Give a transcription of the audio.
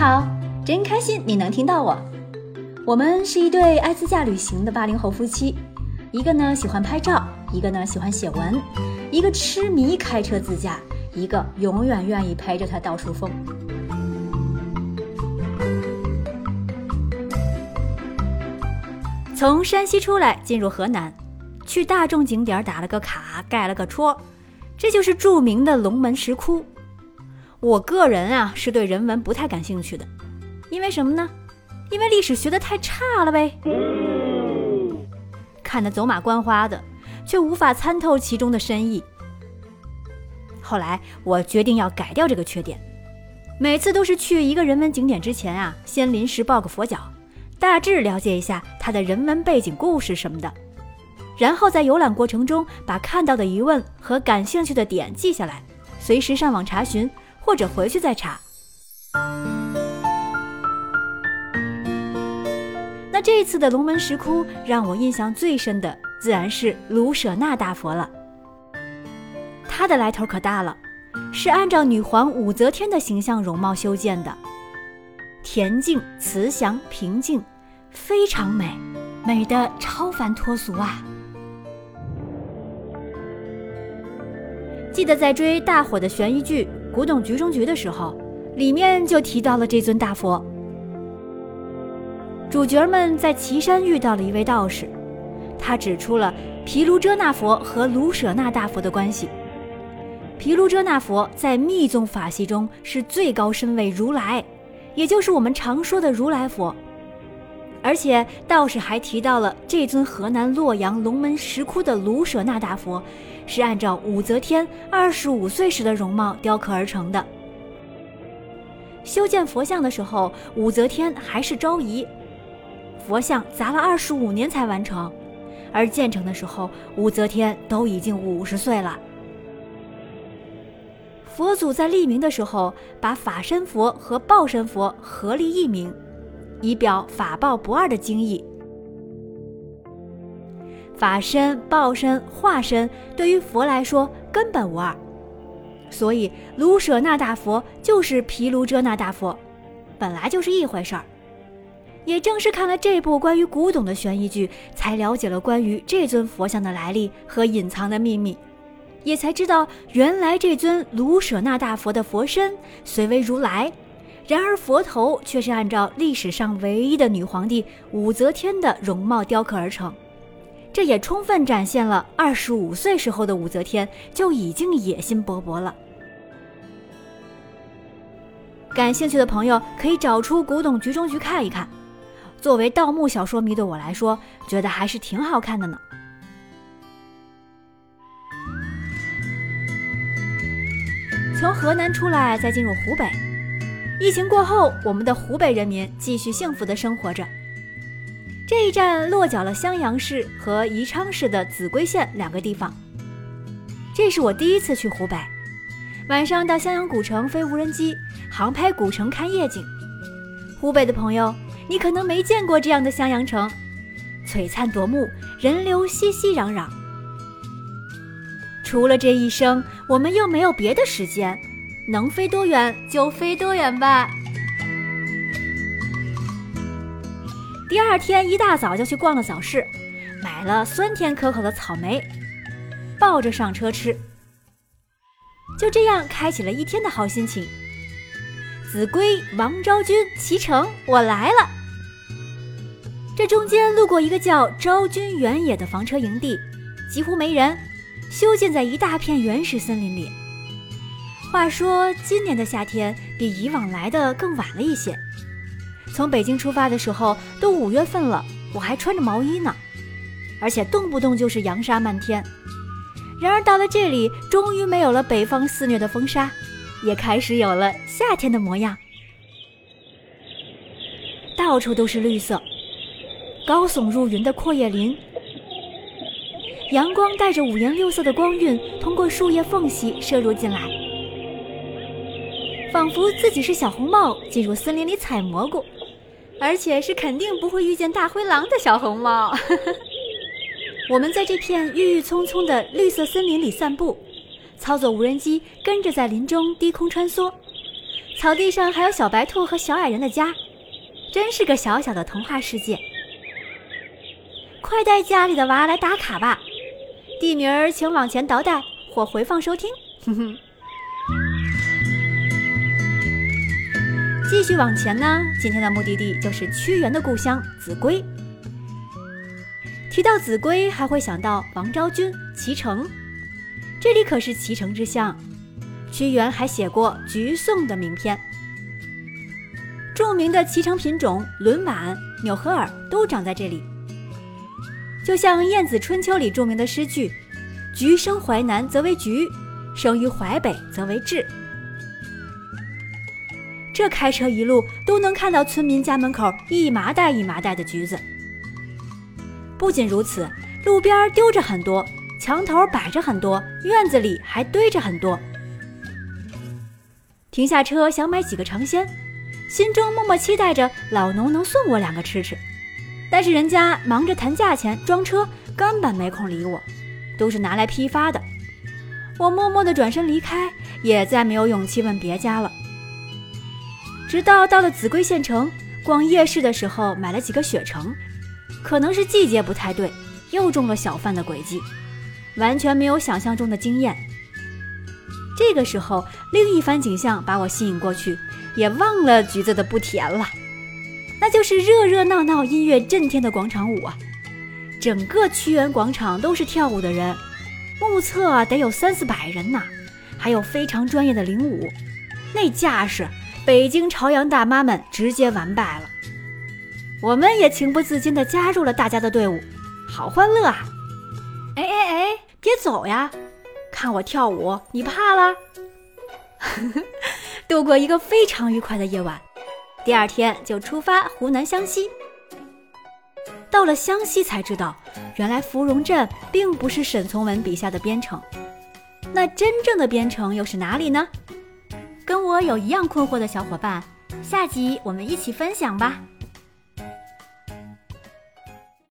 好，真开心你能听到我。我们是一对爱自驾旅行的八零后夫妻，一个呢喜欢拍照，一个呢喜欢写文，一个痴迷开车自驾，一个永远愿意陪着他到处疯。从山西出来，进入河南，去大众景点打了个卡，盖了个戳，这就是著名的龙门石窟。我个人啊是对人文不太感兴趣的，因为什么呢？因为历史学的太差了呗，看得走马观花的，却无法参透其中的深意。后来我决定要改掉这个缺点，每次都是去一个人文景点之前啊，先临时抱个佛脚。大致了解一下它的人文背景故事什么的，然后在游览过程中把看到的疑问和感兴趣的点记下来，随时上网查询或者回去再查。那这次的龙门石窟让我印象最深的自然是卢舍那大佛了。它的来头可大了，是按照女皇武则天的形象容貌修建的。恬静、慈祥、平静，非常美，美的超凡脱俗啊！记得在追大火的悬疑剧《古董局中局》的时候，里面就提到了这尊大佛。主角们在岐山遇到了一位道士，他指出了毗卢遮那佛和卢舍那大佛的关系。毗卢遮那佛在密宗法系中是最高身位如来。也就是我们常说的如来佛，而且道士还提到了这尊河南洛阳龙门石窟的卢舍那大佛，是按照武则天二十五岁时的容貌雕刻而成的。修建佛像的时候，武则天还是昭仪，佛像砸了二十五年才完成，而建成的时候，武则天都已经五十岁了。佛祖在立名的时候，把法身佛和报身佛合立一名，以表法报不二的精义。法身、报身、化身对于佛来说根本无二，所以卢舍那大佛就是毗卢遮那大佛，本来就是一回事儿。也正是看了这部关于古董的悬疑剧，才了解了关于这尊佛像的来历和隐藏的秘密。也才知道，原来这尊卢舍那大佛的佛身虽为如来，然而佛头却是按照历史上唯一的女皇帝武则天的容貌雕刻而成。这也充分展现了二十五岁时候的武则天就已经野心勃勃了。感兴趣的朋友可以找出《古董局中局》看一看。作为盗墓小说迷的我来说，觉得还是挺好看的呢。从河南出来，再进入湖北。疫情过后，我们的湖北人民继续幸福的生活着。这一站落脚了襄阳市和宜昌市的秭归县两个地方。这是我第一次去湖北，晚上到襄阳古城飞无人机，航拍古城看夜景。湖北的朋友，你可能没见过这样的襄阳城，璀璨夺目，人流熙熙攘攘。除了这一生，我们又没有别的时间，能飞多远就飞多远吧。第二天一大早就去逛了早市，买了酸甜可口的草莓，抱着上车吃。就这样开启了一天的好心情。子规、王昭君启程，我来了。这中间路过一个叫昭君原野的房车营地，几乎没人。修建在一大片原始森林里。话说今年的夏天比以往来的更晚了一些。从北京出发的时候都五月份了，我还穿着毛衣呢，而且动不动就是扬沙漫天。然而到了这里，终于没有了北方肆虐的风沙，也开始有了夏天的模样。到处都是绿色，高耸入云的阔叶林。阳光带着五颜六色的光晕，通过树叶缝隙射入进来，仿佛自己是小红帽进入森林里采蘑菇，而且是肯定不会遇见大灰狼的小红帽。我们在这片郁郁葱葱的绿色森林里散步，操作无人机跟着在林中低空穿梭，草地上还有小白兔和小矮人的家，真是个小小的童话世界。快带家里的娃来打卡吧，地名儿请往前倒带或回放收听。哼哼。继续往前呢，今天的目的地就是屈原的故乡秭归。提到秭归，还会想到王昭君、脐橙，这里可是脐橙之乡。屈原还写过《橘颂》的名篇，著名的脐橙品种轮碗、纽和尔都长在这里。就像《晏子春秋》里著名的诗句：“橘生淮南则为橘，生于淮北则为枳。”这开车一路都能看到村民家门口一麻袋一麻袋的橘子。不仅如此，路边丢着很多，墙头摆着很多，院子里还堆着很多。停下车想买几个尝鲜，心中默默期待着老农能送我两个吃吃，但是人家忙着谈价钱、装车，根本没空理我，都是拿来批发的。我默默地转身离开，也再没有勇气问别家了。直到到了秭归县城，逛夜市的时候买了几个雪橙，可能是季节不太对，又中了小贩的诡计，完全没有想象中的惊艳。这个时候，另一番景象把我吸引过去，也忘了橘子的不甜了，那就是热热闹闹、音乐震天的广场舞啊！整个屈原广场都是跳舞的人，目测得有三四百人呢，还有非常专业的领舞，那架势。北京朝阳大妈们直接完败了，我们也情不自禁地加入了大家的队伍，好欢乐啊！哎哎哎，别走呀，看我跳舞，你怕了？度过一个非常愉快的夜晚，第二天就出发湖南湘西。到了湘西才知道，原来芙蓉镇并不是沈从文笔下的边城，那真正的边城又是哪里呢？如果有一样困惑的小伙伴，下集我们一起分享吧。